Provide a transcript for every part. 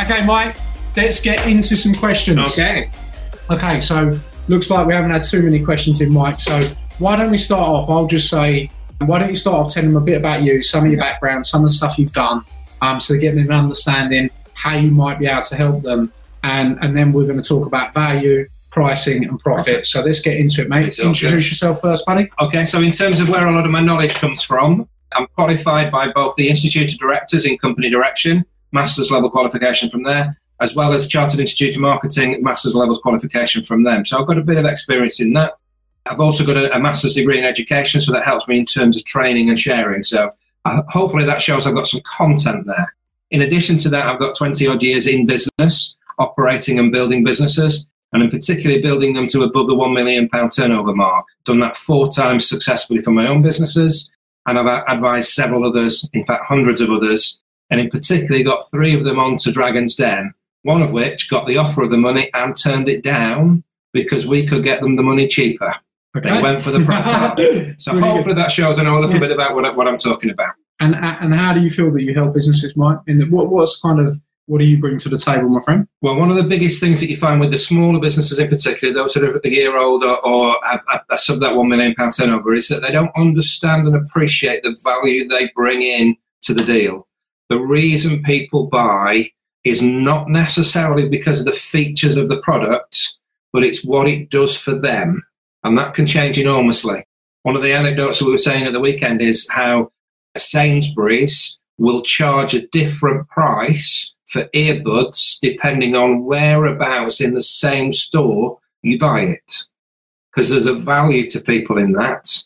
Okay, Mike, let's get into some questions. Okay. Okay, so looks like we haven't had too many questions in, Mike. So why don't we start off? I'll just say, why don't you start off telling them a bit about you, some of your background, some of the stuff you've done, um, so they're getting an understanding how you might be able to help them, and and then we're going to talk about value, pricing, and profit. So let's get into it, mate. Okay. Introduce yourself first, buddy. Okay, so in terms of where a lot of my knowledge comes from, I'm qualified by both the Institute of Directors in Company Direction, master's level qualification from there, as well as Chartered Institute of Marketing, master's level qualification from them. So I've got a bit of experience in that. I've also got a, a master's degree in education, so that helps me in terms of training and sharing. So uh, hopefully that shows I've got some content there. In addition to that, I've got 20 odd years in business, operating and building businesses, and in particular building them to above the £1 million turnover mark. Done that four times successfully for my own businesses, and I've advised several others, in fact, hundreds of others, and in particular got three of them onto Dragon's Den, one of which got the offer of the money and turned it down because we could get them the money cheaper. They went for the profile. So Really good. hopefully that shows I know a little Yeah. bit about what, what I'm talking about. And and how do you feel that you help businesses, Mike? In the, what what's kind of what do you bring to the table, my friend? Well, one of the biggest things that you find with the smaller businesses in particular, those that are a year old or, or have, have, sub that £1 million turnover, is that they don't understand and appreciate the value they bring in to the deal. The reason people buy is not necessarily because of the features of the product, but it's what it does for them. And that can change enormously. One of the anecdotes we were saying at the weekend is how Sainsbury's will charge a different price for earbuds depending on whereabouts in the same store you buy it. Because there's a value to people in that.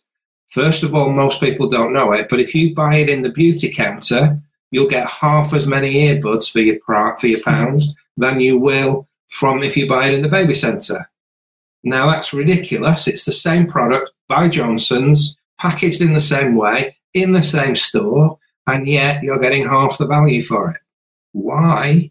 First of all, most people don't know it, but if you buy it in the beauty counter, you'll get half as many earbuds for your, for your pound than you will from if you buy it in the baby centre. Now that's ridiculous. It's the same product by Johnson's, packaged in the same way, in the same store, and yet you're getting half the value for it. Why?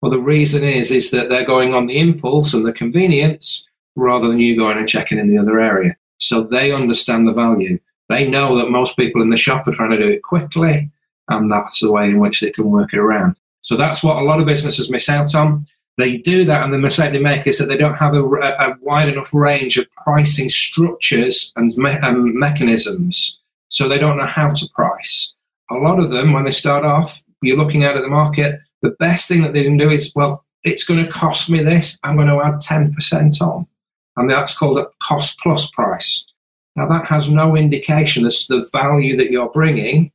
Well, the reason is is that they're going on the impulse and the convenience rather than you going and checking in the other area. So they understand the value. They know that most people in the shop are trying to do it quickly, Um, and that's the way in which they can work it around. So that's what a lot of businesses miss out on. They do that, and the mistake they make is that they don't have a, a wide enough range of pricing structures and, me- and mechanisms. So they don't know how to price. A lot of them, when they start off, you're looking out at the market, the best thing that they can do is, well, it's going to cost me this, I'm going to add 10% on. And that's called a cost plus price. Now, that has no indication as to the value that you're bringing.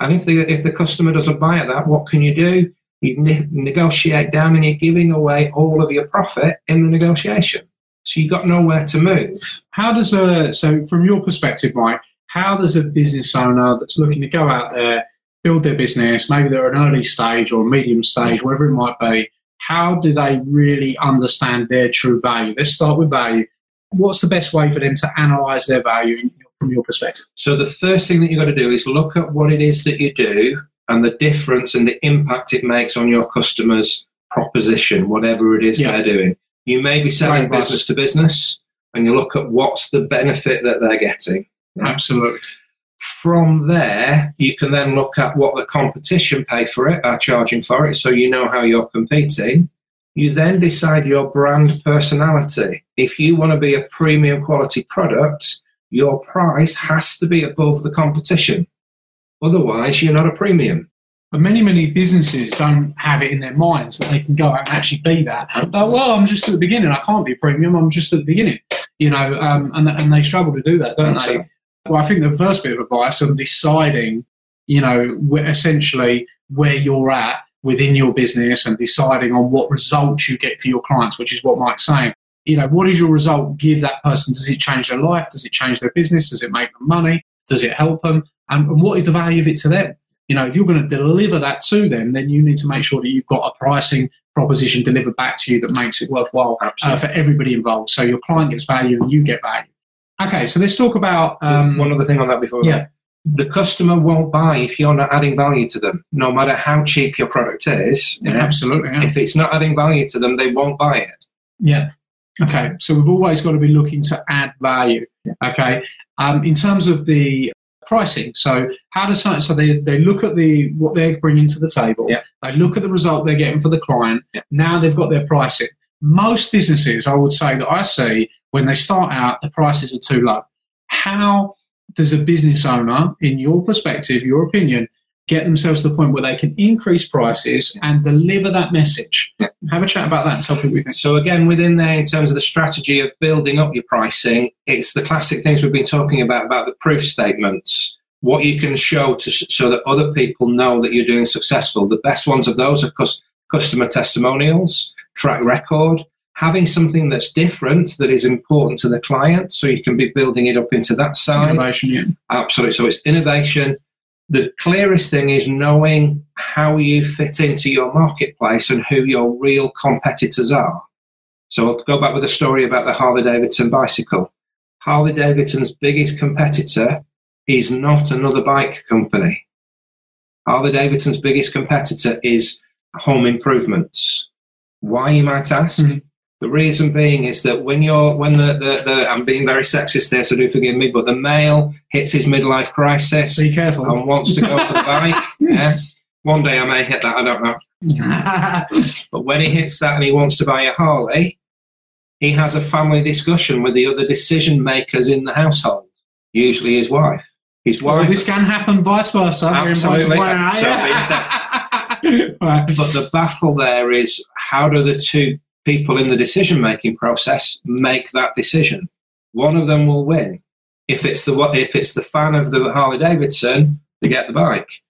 And if the, if the customer doesn't buy at that, what can you do? You ne- negotiate down and you're giving away all of your profit in the negotiation. So you've got nowhere to move. How does a so from your perspective, Mike? How does a business owner that's looking to go out there, build their business, maybe they're an early stage or a medium stage, whatever it might be, how do they really understand their true value? Let's start with value. What's the best way for them to analyze their value in- from your perspective? So the first thing that you've got to do is look at what it is that you do and the difference and the impact it makes on your customers' proposition, whatever it is Yeah. they're doing. You may be selling Right, right. business to business and you look at what's the benefit that they're getting. Absolutely. From there, you can then look at what the competition pay for it, are charging for it, so you know how you're competing. You then decide your brand personality. If you want to be a premium quality product, your price has to be above the competition. Otherwise, you're not a premium. But many, many businesses don't have it in their minds that they can go out and actually be that. Like, well, I'm just at the beginning. I can't be premium. I'm just at the beginning. You know, um, and and they struggle to do that, don't they? Well, I think the first bit of advice on deciding, you know, essentially where you're at within your business and deciding on what results you get for your clients, which is what Mike's saying. You know, what does your result give that person? Does it change their life? Does it change their business? Does it make them money? Does it help them? And, and what is the value of it to them? You know, if you're going to deliver that to them, then you need to make sure that you've got a pricing proposition delivered back to you that makes it worthwhile uh, for everybody involved. So your client gets value and you get value. Okay, so let's talk about um, one other thing on that before. Yeah. The customer won't buy if you're not adding value to them, no matter how cheap your product is. Yeah, absolutely. yeah. If it's not adding value to them, they won't buy it. Yeah. Okay. So we've always got to be looking to add value. Okay. Um, in terms of the pricing, so how does so they they look at the what they're bringing to the table. Yeah. They look at the result they're getting for the client. Yeah. Now they've got their pricing. Most businesses, I would say that I see when they start out, the prices are too low. How does a business owner, in your perspective, your opinion, get themselves to the point where they can increase prices and deliver that message? Yeah. Have a chat about that and tell people what you think. So again, within there, in terms of the strategy of building up your pricing, it's the classic things we've been talking about about the proof statements. What you can show to so that other people know that you're doing successful. The best ones of those are cus- customer testimonials, track record, having something that's different that is important to the client, so you can be building it up into that side. Innovation, yeah. Absolutely. So it's innovation. The clearest thing is knowing how you fit into your marketplace and who your real competitors are. So I'll go back with a story about the Harley Davidson bicycle. Harley Davidson's biggest competitor is not another bike company. Harley Davidson's biggest competitor is home improvements. Why, you might ask? Mhm. The reason being is that when you're when the, the, the I'm being very sexist here, so do forgive me, but the male hits his midlife crisis Be careful. and wants to go for the bike. Yeah. One day I may hit that, I don't know. But when he hits that and he wants to buy a Harley, he has a family discussion with the other decision makers in the household, usually his wife. His well, wife this can happen vice versa. Absolutely. point out. So being Right. But the battle there is how do the two people in the decision making process make that decision? One of them will win. If it's the if it's the fan of the Harley Davidson, they get the bike.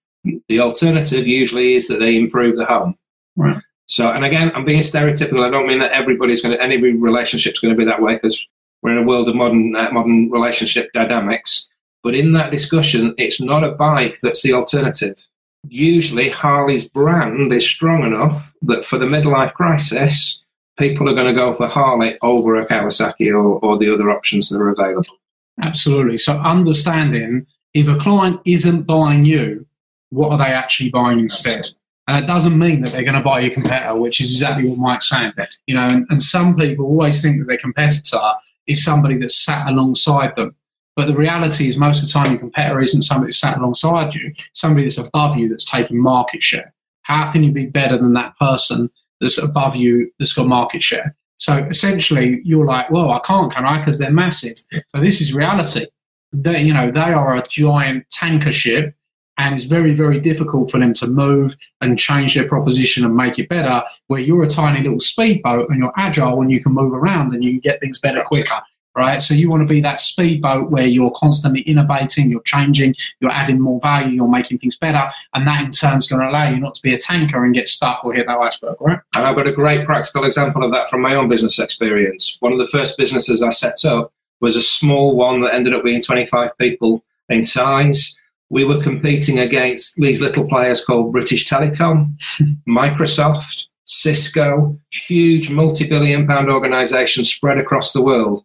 The alternative usually is that they improve the home. Right. So, and again, I'm being stereotypical. I don't mean that everybody's going to, any relationship's going to be that way because we're in a world of modern uh, modern relationship dynamics. But in that discussion, it's not a bike that's the alternative. Usually, Harley's brand is strong enough that for the midlife crisis, people are going to go for Harley over a Kawasaki or, or the other options that are available. Absolutely. So understanding if a client isn't buying you, what are they actually buying instead? And that doesn't mean that they're going to buy your competitor, which is exactly what Mike's saying. You know, and, and some people always think that their competitor is somebody that's sat alongside them. But the reality is, most of the time, your competitor isn't somebody that's sat alongside you, somebody that's above you that's taking market share. How can you be better than that person that's above you that's got market share? So essentially, you're like, well, I can't, can I? Because they're massive. So this is reality. They, you know, they are a giant tanker ship, and it's very, very difficult for them to move and change their proposition and make it better. Where you're a tiny little speedboat and you're agile and you can move around and you can get things better quicker. Right, so you want to be that speedboat where you're constantly innovating, you're changing, you're adding more value, you're making things better, and that in turn is going to allow you not to be a tanker and get stuck or hit that iceberg. Right? And I've got a great practical example of that from my own business experience. One of the first businesses I set up was a small one that ended up being 25 people in size. We were competing against these little players called British Telecom, Microsoft, Cisco, huge multi billion pound organizations spread across the world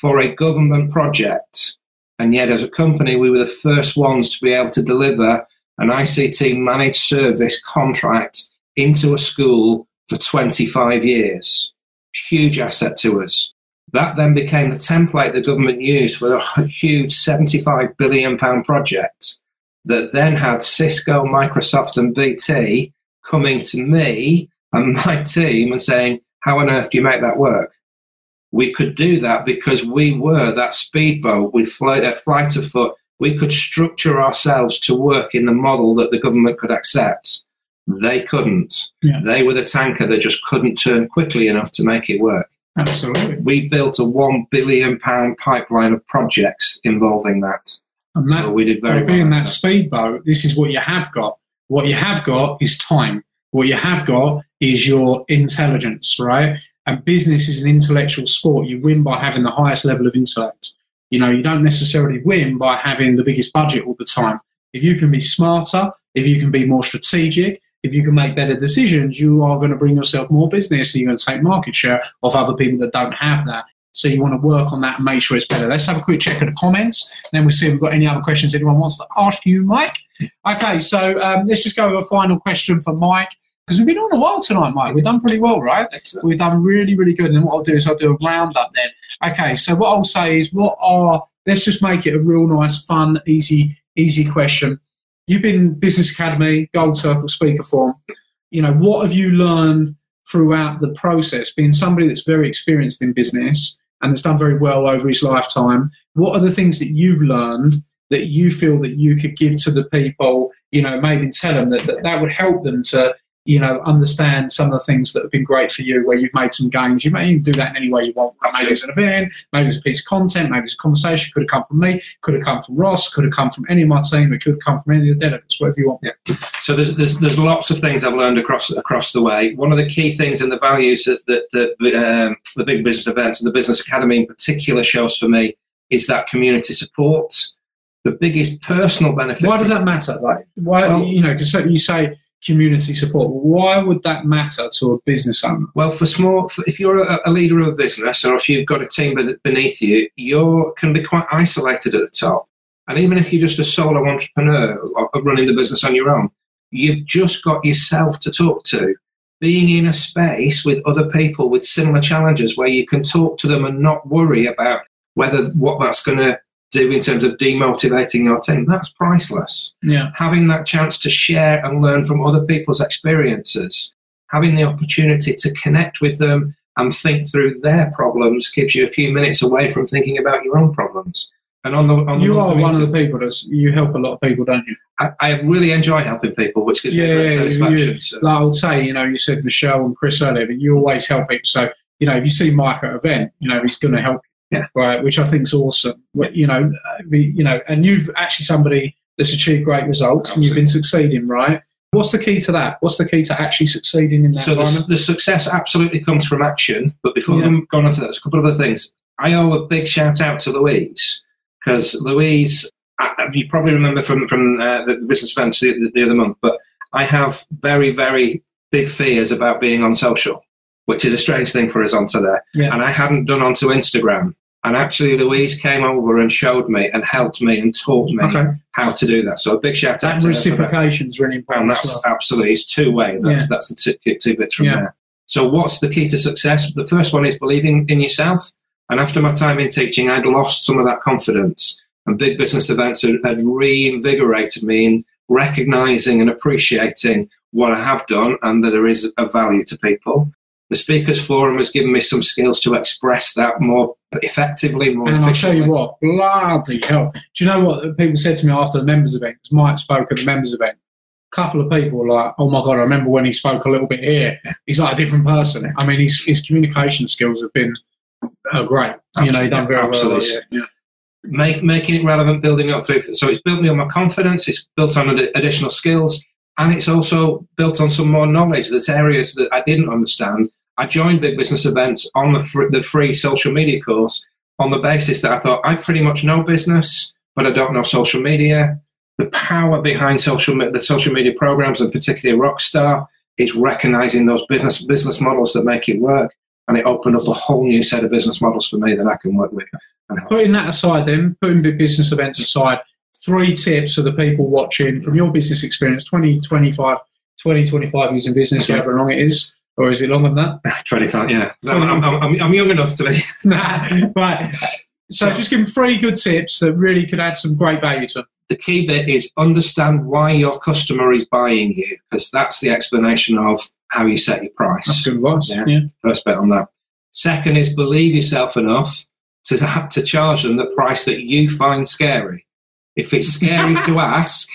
for a government project. And yet, as a company, we were the first ones to be able to deliver an ICT managed service contract into a school for 25 years. Huge asset to us. That then became the template the government used for a huge 75 billion pound project that then had Cisco, Microsoft, and BT coming to me and my team and saying, How on earth do you make that work? We could do that because we were that speedboat with flight, uh, flight of foot. We could structure ourselves to work in the model that the government could accept. They couldn't. Yeah. They were the tanker that just couldn't turn quickly enough to make it work. Absolutely. We built a one billion pound pipeline of projects involving that. And that, so we did very well, being that speedboat, this is what you have got. What you have got is time. What you have got is your intelligence, right? And business is an intellectual sport. You win by having the highest level of intellect. You know, you don't necessarily win by having the biggest budget all the time. If you can be smarter, if you can be more strategic, if you can make better decisions, you are going to bring yourself more business and you're going to take market share of other people that don't have that. So you want to work on that and make sure it's better. Let's have a quick check of the comments, and then we'll see if we've got any other questions anyone wants to ask you, Mike. Okay, so um, let's just go with a final question for Mike because we've been on a while tonight, Mike. We've done pretty well, right? Excellent. We've done really, really good. And then what I'll do is I'll do a roundup then. Okay, so what I'll say is, what are let's just make it a real nice, fun, easy, easy question. You've been Business Academy, Gold Circle, Speaker Forum. You know, what have you learned throughout the process? Being somebody that's very experienced in business and that's done very well over his lifetime, what are the things that you've learned that you feel that you could give to the people? You know, maybe tell them that that, that would help them to you know, understand some of the things that have been great for you where you've made some gains. You may even do that in any way you want. Maybe it's an event, maybe it's a piece of content, maybe it's a conversation, could have come from me, could have come from Ross, could have come from any of my team, it could have come from any of the delegates, whatever you want. Yeah. So there's, there's there's lots of things I've learned across across the way. One of the key things and the values that, that, that um, the big business events and the business academy in particular shows for me is that community support. The biggest personal benefit. Why does that matter? Like, why, Well- you know, because you say community support, why would that matter to a business owner? Well, for small, if you're a, leader of a business or if you've got a team be- beneath you, you can be quite isolated at the top. And even if you're just a solo entrepreneur or, or running the business on your own, you've just got yourself to talk to. Being in a space with other people with similar challenges where you can talk to them and not worry about whether what that's going to do in terms of demotivating your team, that's priceless Yeah. having that chance to share and learn from other people's experiences, having the opportunity to connect with them and think through their problems gives you a few minutes away from thinking about your own problems. And on the on the You are one of the people that's, you help a lot of people, don't you? I, I really enjoy helping people, which gives me Yeah, great yeah, satisfaction. you- So- like I would say, you know, you said Michelle and Chris earlier, but you always help people. So, you know, if you see Mike at an event, you know, he's going to help you. Yeah. Right. Which I think is awesome. You know, uh, you know, and you've actually somebody that's achieved great results and you've been succeeding, right? What's the key to that? What's the key to actually succeeding in that So the, the success absolutely comes from action. But before Yeah. I'm going on to that, there's a couple of other things. I owe a big shout out to Louise because Louise, I- you probably remember from from uh, the business events the, the other month, but I have very very big fears about being on social, which is a strange thing for us onto there. Yeah. And I hadn't done onto Instagram. And actually, Louise came over and showed me and helped me and taught me Okay. how to do that. So a big shout out That to her for that. reciprocation is really And important as that's well. absolutely it's two way. That's Yeah. that's the two, two bits from Yeah. there. So what's the key to success? The first one is believing in yourself. And after my time in teaching, I'd lost some of that confidence. And big business events had, had reinvigorated me in recognizing and appreciating what I have done and that there is a value to people. The Speakers Forum has given me some skills to express that more effectively, more And I'll show you what, bloody hell. Do you know what people said to me after the members event? Because Mike spoke at the members event. A couple of people were like, oh my God, I remember when he spoke a little bit here. He's like a different person. I mean, his, his communication skills have been uh, great. You know, he done very well. Absolutely. Yeah. make, making it relevant, building it up through. So it's built me on my confidence, it's built on ad- additional skills, and it's also built on some more knowledge. There's areas that I didn't understand. I joined big business events on the free, the free social media course on the basis that I thought I pretty much know business, but I don't know social media. The power behind social me- the social media programs, and particularly Rockstar, is recognizing those business business models that make it work, and it opened up a whole new set of business models for me that I can work with. and. Putting that aside, then, putting big business events aside, three tips for the people watching from your business experience 20, 25, 20, 25 years in business, however long it is. Or is it longer than that? 25, yeah. I'm, I'm, I'm, I'm young enough to be. Nah, right. So just give them three good tips that really could add some great value to them. The key bit is understand why your customer is buying you, because that's the explanation of how you set your price. That's good advice. Yeah. Yeah. First bit on that. Second is believe yourself enough to have to charge them the price that you find scary. If it's scary to ask,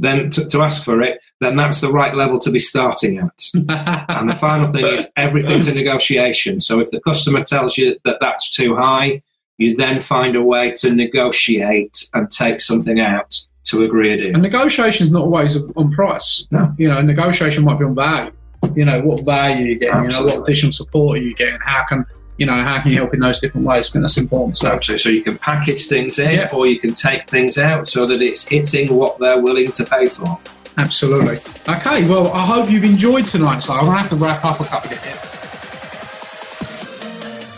then to, to ask for it, then that's the right level to be starting at. And the final thing is everything's a negotiation. So if the customer tells you that that's too high, you then find a way to negotiate and take something out to agree a deal. And negotiation is not always on price. No. You know, negotiation might be on value. You know, what value you're getting, you know, what additional support are you getting, how can you know, how can you help in those different ways? I think that's important. So Absolutely. So you can package things in Yeah. or you can take things out so that it's hitting what they're willing to pay for. Absolutely. Okay, well, I hope you've enjoyed tonight. So I'm going to have to wrap up a couple of here.